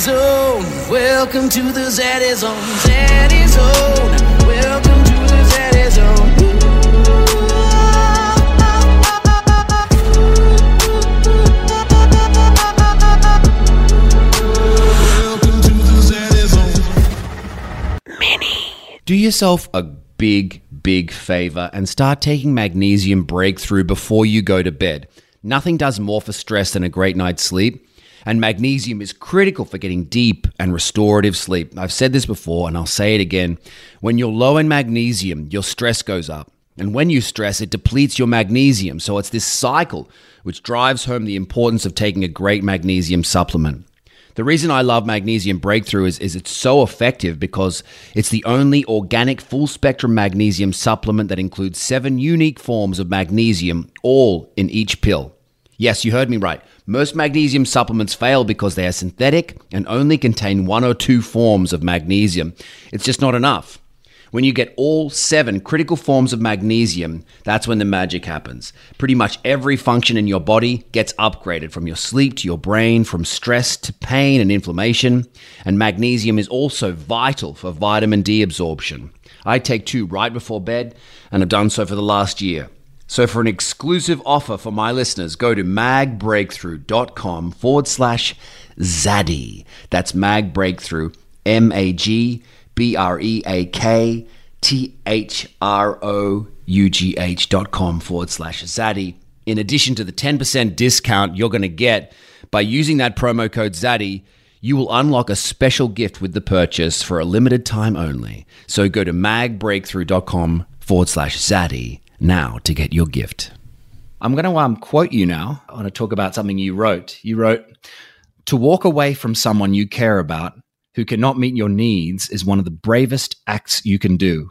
Zone. Welcome to the Zaddy Zone. Zaddy Zone. Welcome to the Zaddy Zone. Welcome to the Zaddy Zone. Do yourself a big, big favor and start taking magnesium breakthrough before you go to bed. Nothing does more for stress than a great night's sleep, and magnesium is critical for getting deep and restorative sleep. I've said this before and I'll say it again. When you're low in magnesium, your stress goes up. And when you stress, it depletes your magnesium. So it's this cycle which drives home the importance of taking a great magnesium supplement. The reason I love Magnesium Breakthrough is, is it's so effective because it's the only organic full spectrum magnesium supplement that includes seven unique forms of magnesium, all in each pill. Yes, you heard me right. Most magnesium supplements fail because they are synthetic and only contain one or two forms of magnesium. It's just not enough. When you get all seven critical forms of magnesium, that's when the magic happens. Pretty much every function in your body gets upgraded from your sleep to your brain, from stress to pain and inflammation. And magnesium is also vital for vitamin D absorption. I take two right before bed and have done so for the last year. So, for an exclusive offer for my listeners, go to magbreakthrough.com forward slash Zaddy. That's magbreakthrough, M A G B R E A K T H R O U G H dot com forward slash Zaddy. In addition to the 10% discount you're going to get by using that promo code Zaddy, you will unlock a special gift with the purchase for a limited time only. So go to magbreakthrough.com forward slash Zaddy now to get your gift. I'm going to um, quote you now. I want to talk about something you wrote. You wrote, To walk away from someone you care about who cannot meet your needs is one of the bravest acts you can do.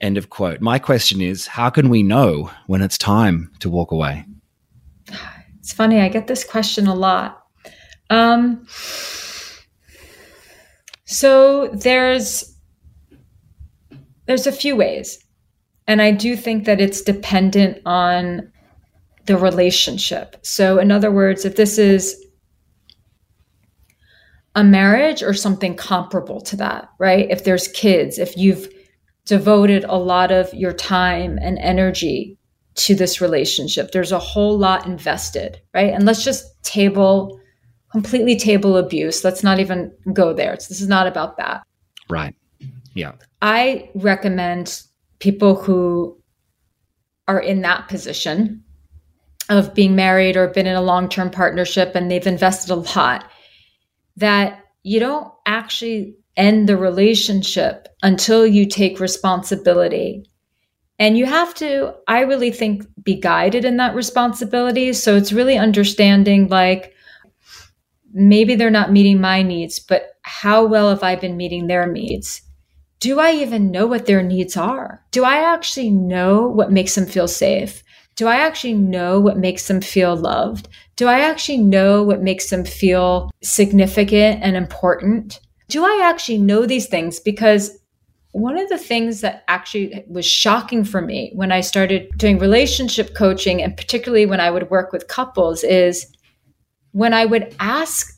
End of quote. My question is, how can we know when it's time to walk away? It's funny, I get this question a lot. Um, so there's there's a few ways. And I do think that it's dependent on the relationship. So in other words, if this is a marriage or something comparable to that, right? If there's kids, if you've devoted a lot of your time and energy to this relationship, there's a whole lot invested, right? And let's just table completely table abuse. Let's not even go there. It's, this is not about that. Right. Yeah. I recommend people who are in that position of being married or been in a long term partnership and they've invested a lot that you don't actually end the relationship until you take responsibility. And you have to, I really think, be guided in that responsibility. So it's really understanding like, maybe they're not meeting my needs, but how well have I been meeting their needs? Do I even know what their needs are? Do I actually know what makes them feel safe? Do I actually know what makes them feel loved? Do I actually know what makes them feel significant and important? Do I actually know these things? Because one of the things that actually was shocking for me when I started doing relationship coaching, and particularly when I would work with couples, is when I would ask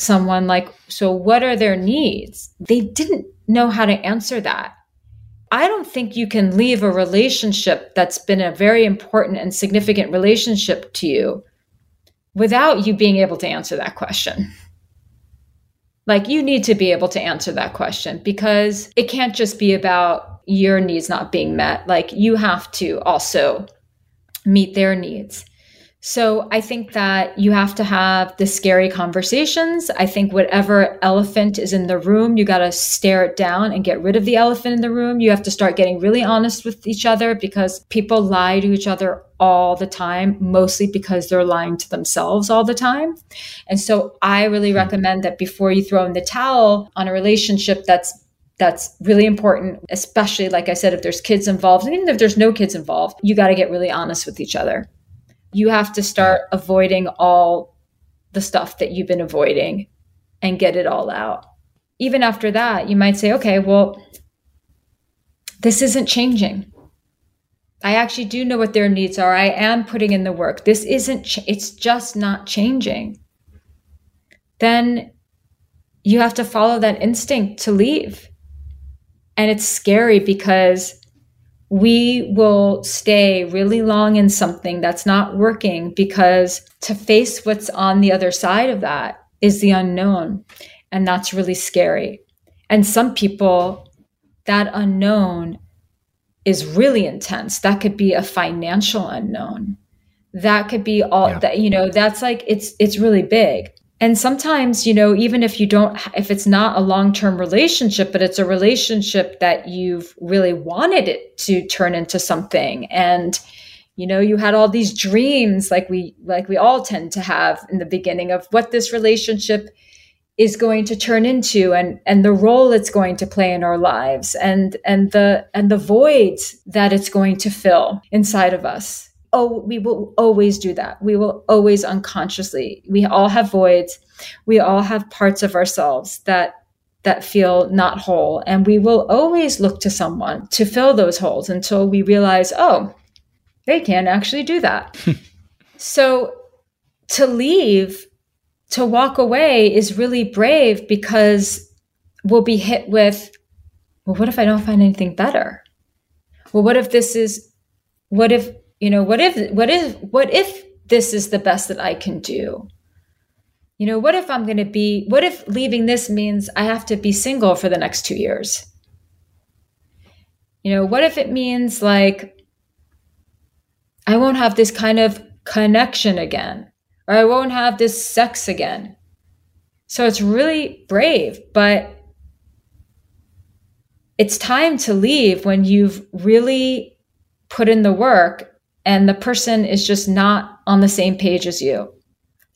someone, like, so what are their needs? They didn't know how to answer that. I don't think you can leave a relationship that's been a very important and significant relationship to you without you being able to answer that question. Like, you need to be able to answer that question because it can't just be about your needs not being met. Like, you have to also meet their needs. So I think that you have to have the scary conversations. I think whatever elephant is in the room, you got to stare it down and get rid of the elephant in the room. You have to start getting really honest with each other because people lie to each other all the time, mostly because they're lying to themselves all the time. And so I really hmm. recommend that before you throw in the towel on a relationship that's that's really important, especially like I said, if there's kids involved, and even if there's no kids involved, you got to get really honest with each other you have to start avoiding all the stuff that you've been avoiding and get it all out. Even after that, you might say, okay, well, this isn't changing. I actually do know what their needs are. I am putting in the work. This isn't, ch- it's just not changing. Then you have to follow that instinct to leave. And it's scary because we will stay really long in something that's not working because to face what's on the other side of that is the unknown. And that's really scary. And some people, that unknown is really intense. That could be a financial unknown. That could be all yeah. that, you know, that's like, it's, it's really big and sometimes you know even if you don't if it's not a long-term relationship but it's a relationship that you've really wanted it to turn into something. And you know you had all these dreams like we like we all tend to have in the beginning of what this relationship is going to turn into and and the role it's going to play in our lives and and the and the voids that it's going to fill inside of us oh, we will always do that. We will always unconsciously. We all have voids. We all have parts of ourselves that that feel not whole, and we will always look to someone to fill those holes until we realize, oh, they can't actually do that. so to leave, to walk away is really brave because we'll be hit with, well, what if I don't find anything better? Well, what if this is, what if you know what if what if what if this is the best that i can do? You know what if i'm going to be what if leaving this means i have to be single for the next 2 years? You know what if it means like i won't have this kind of connection again or i won't have this sex again? So it's really brave but it's time to leave when you've really put in the work and the person is just not on the same page as you.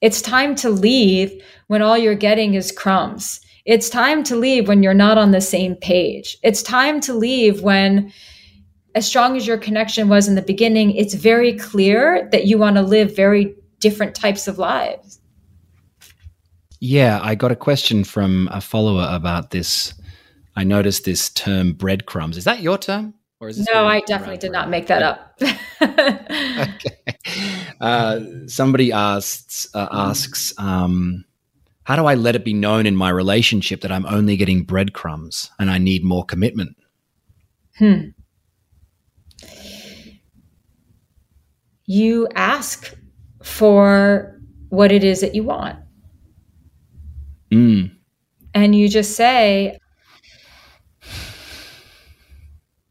It's time to leave when all you're getting is crumbs. It's time to leave when you're not on the same page. It's time to leave when, as strong as your connection was in the beginning, it's very clear that you want to live very different types of lives. Yeah, I got a question from a follower about this. I noticed this term breadcrumbs. Is that your term? Or is no, I definitely did not make that up. okay. Uh, somebody asks uh, asks, um, how do I let it be known in my relationship that I'm only getting breadcrumbs and I need more commitment? Hmm. You ask for what it is that you want. Mm. And you just say,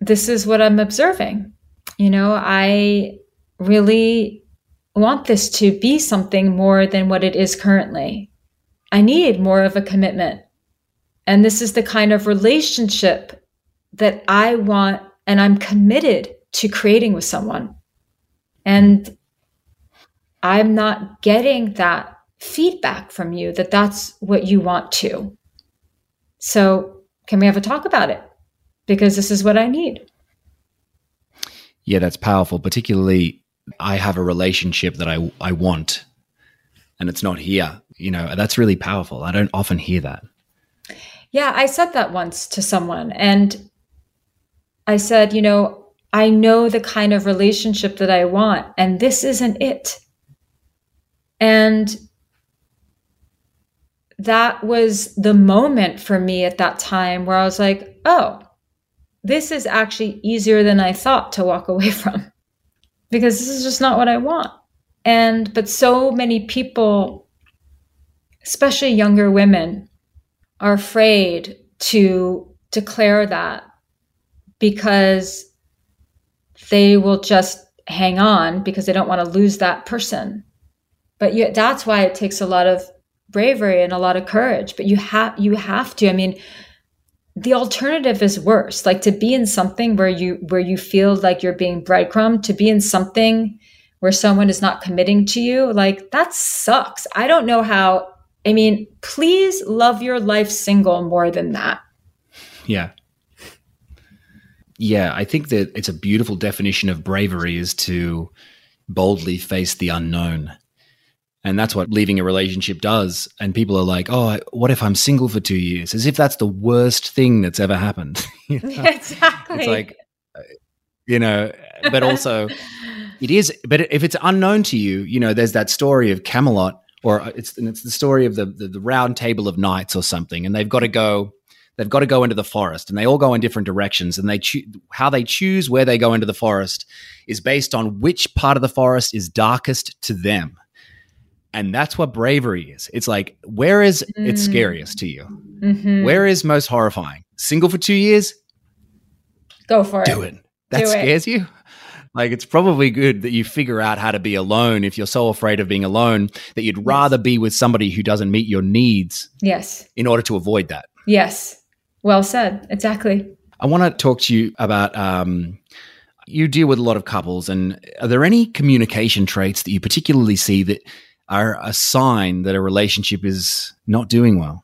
this is what I'm observing. You know, I really want this to be something more than what it is currently. I need more of a commitment. And this is the kind of relationship that I want and I'm committed to creating with someone. And I'm not getting that feedback from you that that's what you want to. So, can we have a talk about it? Because this is what I need. Yeah, that's powerful. Particularly, I have a relationship that I I want, and it's not here. You know, that's really powerful. I don't often hear that. Yeah, I said that once to someone, and I said, you know, I know the kind of relationship that I want, and this isn't it. And that was the moment for me at that time where I was like, oh, this is actually easier than I thought to walk away from because this is just not what I want. And, but so many people, especially younger women, are afraid to declare that because they will just hang on because they don't want to lose that person. But you, that's why it takes a lot of bravery and a lot of courage. But you have you have to. I mean, the alternative is worse. Like to be in something where you where you feel like you're being breadcrumb to be in something where someone is not committing to you like that sucks. I don't know how i mean please love your life single more than that. Yeah. Yeah i think that it's a beautiful definition of bravery is to boldly face the unknown and that's what leaving a relationship does. And people are like, oh, what if I'm single for two years? As if that's the worst thing that's ever happened. you know? Exactly. It's like, uh, you know, but also it is, but if it's unknown to you, you know, there's that story of Camelot or it's and it's the story of the, the the round table of knights or something, and they've got to go. They've got to go into the forest, and they all go in different directions. And they choose how they choose where they go into the forest is based on which part of the forest is darkest to them. And that's what bravery is. It's like, where is mm. it scariest to you? Mm-hmm. Where is most horrifying? Single for two years? Go for it. Do it. it. That Do scares it. you? Like it's probably good that you figure out how to be alone if you're so afraid of being alone that you'd yes. rather be with somebody who doesn't meet your needs. Yes. In order to avoid that. Yes. Well said. Exactly. I want to talk to you about um, you deal with a lot of couples, and are there any communication traits that you particularly see that are a sign that a relationship is not doing well?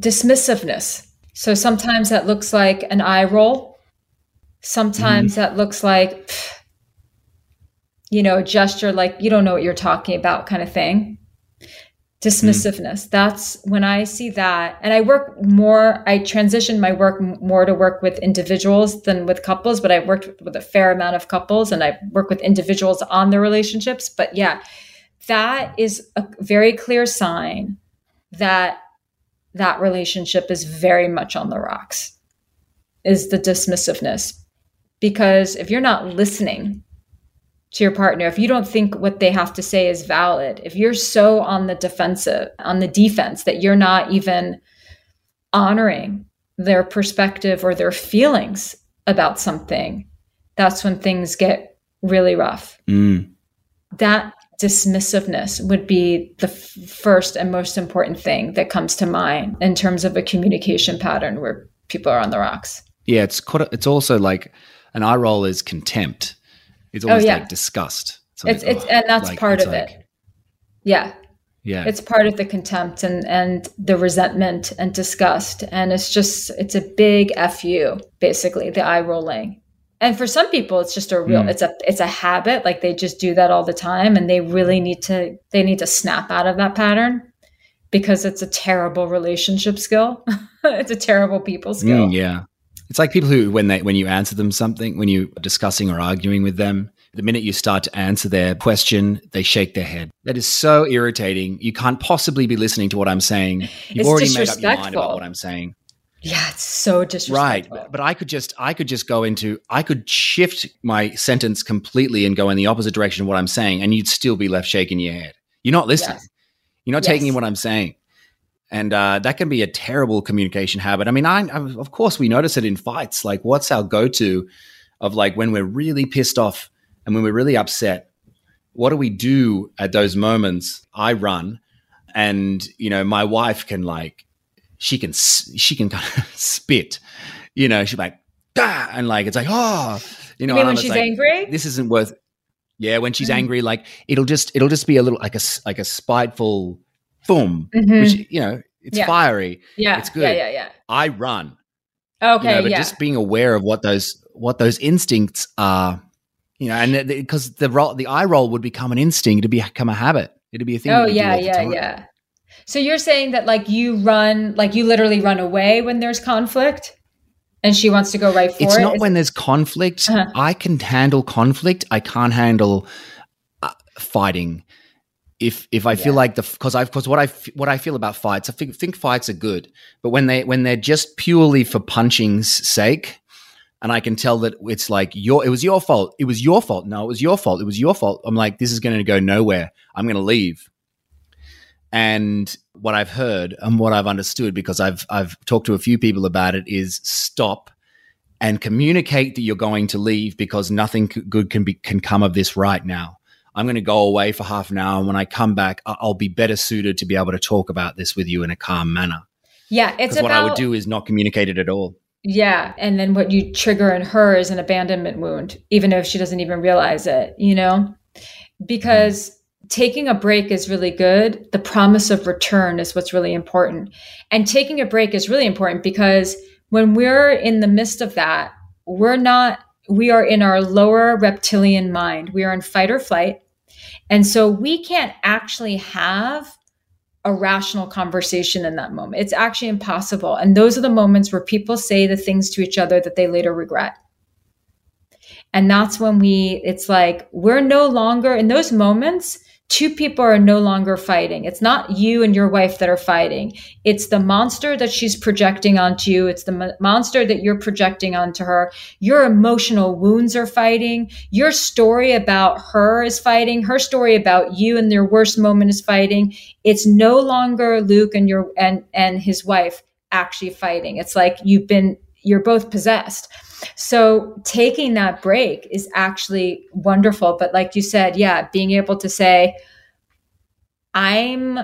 Dismissiveness. So sometimes that looks like an eye roll. Sometimes mm. that looks like, you know, a gesture like you don't know what you're talking about kind of thing. Dismissiveness. Mm. That's when I see that. And I work more, I transition my work more to work with individuals than with couples, but I've worked with, with a fair amount of couples and I work with individuals on their relationships. But yeah, that is a very clear sign that that relationship is very much on the rocks is the dismissiveness because if you're not listening to your partner if you don't think what they have to say is valid if you're so on the defensive on the defense that you're not even honoring their perspective or their feelings about something that's when things get really rough mm. that dismissiveness would be the f- first and most important thing that comes to mind in terms of a communication pattern where people are on the rocks. Yeah, it's quite, it's also like an eye roll is contempt. It's oh, always oh, yeah. like disgust. It's, it's, oh, and that's like, part of like, it. Yeah. Yeah. It's part of the contempt and, and the resentment and disgust. And it's just, it's a big fu, basically, the eye rolling and for some people it's just a real mm. it's a it's a habit like they just do that all the time and they really need to they need to snap out of that pattern because it's a terrible relationship skill. It's a terrible people mm, skill. mm, yeah. It's like people who when they when you answer them something when you're discussing or arguing with them the minute you start to answer their question they shake their head. That is so irritating. You can't possibly be listening to what i'm saying. You've it's already made up your mind about what i'm saying yeah, it's so disrespectful. Right, but I could just I could just go into I could shift my sentence completely and go in the opposite direction of what I'm saying, and you'd still be left shaking your head. You're not listening. Yes. You're not yes. taking in what I'm saying, and uh, that can be a terrible communication habit. I mean, I, I of course we notice it in fights. Like, what's our go to of like when we're really pissed off and when we're really upset? What do we do at those moments? I run, and you know, my wife can like she can she can kind of spit. You know, she's like, ah, and like it's like, oh, you know, you when she's like, angry, this isn't worth. Yeah, when she's mm angry, like it'll just it'll just be a little like a like a spiteful boom, mm-hmm. which you know it's yeah. fiery. Yeah, it's good. Yeah, yeah, yeah. I run. Okay, you know, but yeah. just being aware of what those what those instincts are, you know, and because the, the the eye roll would become an instinct, it'd become a habit. It'd be a thing. Oh yeah, yeah, yeah. So you're saying that like you run, like you literally run away when there's conflict? and she wants to go right for it's it. It's not when there's conflict. Uh-huh. I can handle conflict. I can't handle uh, fighting. If if I yeah. feel like the because I because what I what I feel about fights, I think, think fights are good, but when they when they're just purely for punching's sake, and I can tell that it's like your it was your fault. It was your fault. No, it was your fault. It was your fault. I'm like this is going to go nowhere. I'm going to leave. And what I've heard and what I've understood, because I've I've talked to a few people about it, is stop and communicate that you're going to leave because nothing good can be can come of this right now. I'm going to go away for half an hour, and when I come back, I'll be better suited to be able to talk about this with you in a calm manner. Yeah, it's about, what I would do is not communicate it at all. Yeah, and then what you trigger in her is an abandonment wound, even if she doesn't even realize it. You know, because taking a break is really good. The promise of return is what's really important. And taking a break is really important because when we're in the midst of that, we're not, we are in our lower reptilian mind. We are in fight or flight. And so we can't actually have a rational conversation in that moment. It's actually impossible. And those are the moments where people say the things to each other that they later regret. And that's when we, it's like, we're no longer in those moments two people are no longer fighting. It's not you and your wife that are fighting. It's the monster that she's projecting onto you. It's the mo- monster that you're projecting onto her. Your emotional wounds are fighting. Your story about her is fighting. Her story about you and their worst moment is fighting. It's no longer Luke and your and and his wife actually fighting. It's like you've been you're both possessed. So taking that break is actually wonderful. But like you said, yeah, being able to say, I'm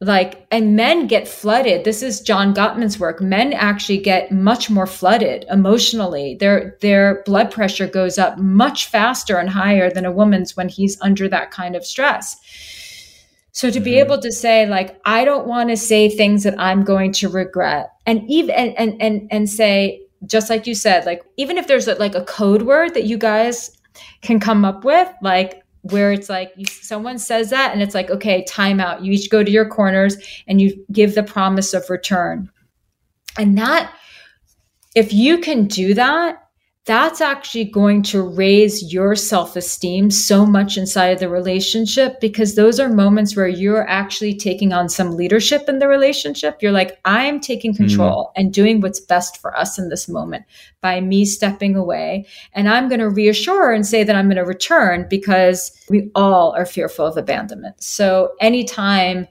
like, and men get flooded. This is John Gottman's work. Men actually get much more flooded emotionally. Their their blood pressure goes up much faster and higher than a woman's when he's under that kind of stress. So to be mm-hmm. able to say like I don't want to say things that I'm going to regret and even and and and, and say just like you said, like even if there's a, like a code word that you guys can come up with, like where it's like you, someone says that and it's like, okay, timeout. You each go to your corners and you give the promise of return. And that, if you can do that, that's actually going to raise your self esteem so much inside of the relationship because those are moments where you're actually taking on some leadership in the relationship. You're like, I'm taking hmm. control mm. and doing what's best for us in this moment by me stepping away. And I'm going to reassure and say that I'm going to return because we all are fearful of abandonment. So anytime,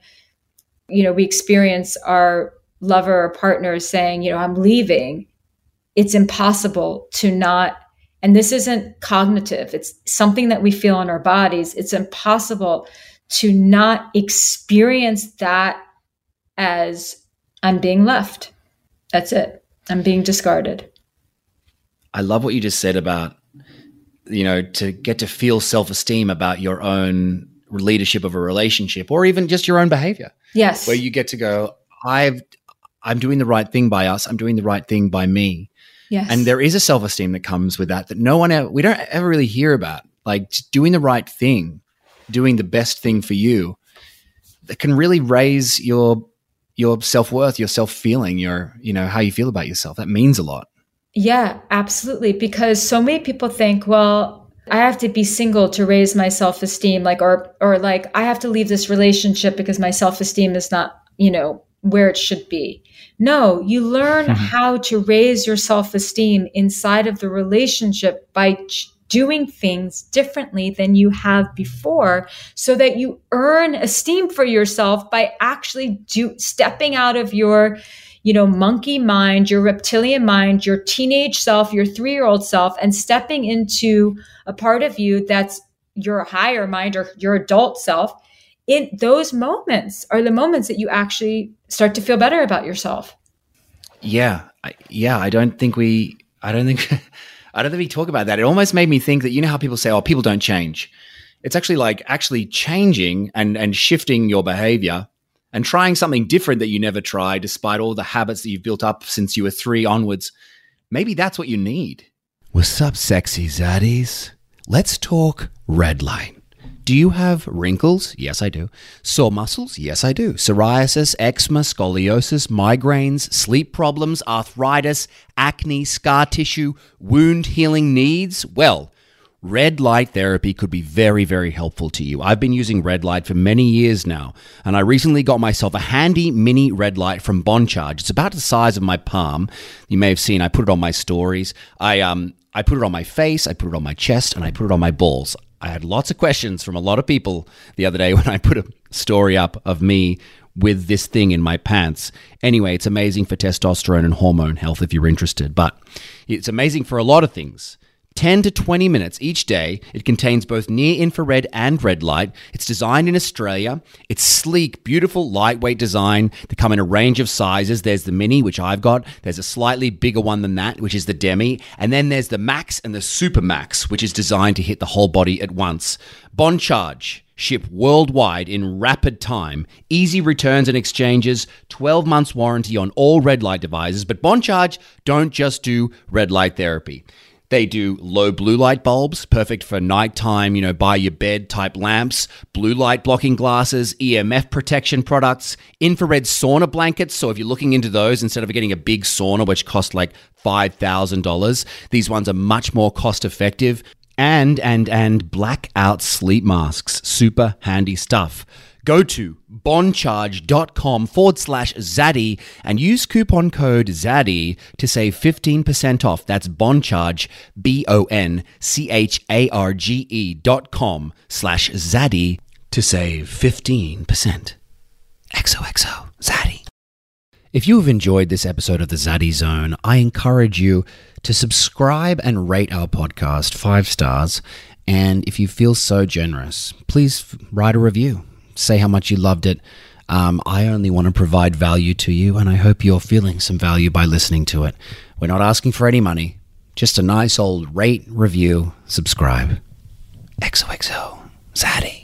you know, we experience our lover or partner saying, you know, I'm leaving it's impossible to not and this isn't cognitive. It's something that we feel in our bodies. It's impossible to not experience that as i'm being left. That's it. I'm being discarded. I love what you just said about you know to get to feel self-esteem about your own leadership of a relationship or even just your own behavior. Yes. Where you get to go i've i'm doing the right thing by us. I'm doing the right thing by me Yes. And there is a self esteem that comes with that that no one ever, we don't ever really hear about. Like doing the right thing, doing the best thing for you that can really raise your your self worth, your self feeling, your, you know, how you feel about yourself. That means a lot. Yeah, absolutely. Because so many people think, well, I have to be single to raise my self esteem, like, or, or like, I have to leave this relationship because my self esteem is not, you know, where it should be. No, you learn mm-hmm. how to raise your self esteem inside of the relationship by ch- doing things differently than you have before so that you earn esteem for yourself by actually do stepping out of your you know monkey mind your reptilian mind your teenage self your 3-year-old self and stepping into a part of you that's your higher mind or your adult self in those moments are the moments that you actually start to feel better about yourself. Yeah, I, yeah. I don't think we. I don't think. I don't think we talk about that. It almost made me think that you know how people say, "Oh, people don't change." It's actually like actually changing and and shifting your behavior and trying something different that you never tried, despite all the habits that you've built up since you were three onwards. Maybe that's what you need. What's up, sexy zaddies? Let's talk red light. Do you have wrinkles? Yes, I do. Sore muscles? Yes, I do. Psoriasis, eczema, scoliosis, migraines, sleep problems, arthritis, acne, scar tissue, wound healing needs? Well, Red light therapy could be very, very helpful to you. I've been using red light for many years now, and I recently got myself a handy mini red light from Boncharge. It's about the size of my palm. You may have seen I put it on my stories. I um I put it on my face, I put it on my chest, and I put it on my balls. I had lots of questions from a lot of people the other day when I put a story up of me with this thing in my pants. Anyway, it's amazing for testosterone and hormone health if you're interested, but it's amazing for a lot of things. 10 to 20 minutes each day. It contains both near infrared and red light. It's designed in Australia. It's sleek, beautiful, lightweight design. They come in a range of sizes. There's the mini, which I've got. There's a slightly bigger one than that, which is the demi. And then there's the max and the super max, which is designed to hit the whole body at once. Boncharge ship worldwide in rapid time, easy returns and exchanges, 12 months warranty on all red light devices. But Boncharge don't just do red light therapy. They do low blue light bulbs, perfect for nighttime, you know, by your bed type lamps, blue light blocking glasses, EMF protection products, infrared sauna blankets. So if you're looking into those, instead of getting a big sauna, which costs like $5,000, these ones are much more cost effective And, and, and blackout sleep masks. Super handy stuff. Go to boncharge.com forward slash Zaddy and use coupon code Zaddy to save 15% off. That's boncharge, B O N C H A R G E dot com slash Zaddy to save 15%. XOXO Zaddy. If you have enjoyed this episode of the Zaddy Zone, I encourage you to subscribe and rate our podcast five stars. And if you feel so generous, please write a review. Say how much you loved it. Um, I only want to provide value to you, and I hope you're feeling some value by listening to it. We're not asking for any money, just a nice old rate, review, subscribe. XOXO, Zaddy.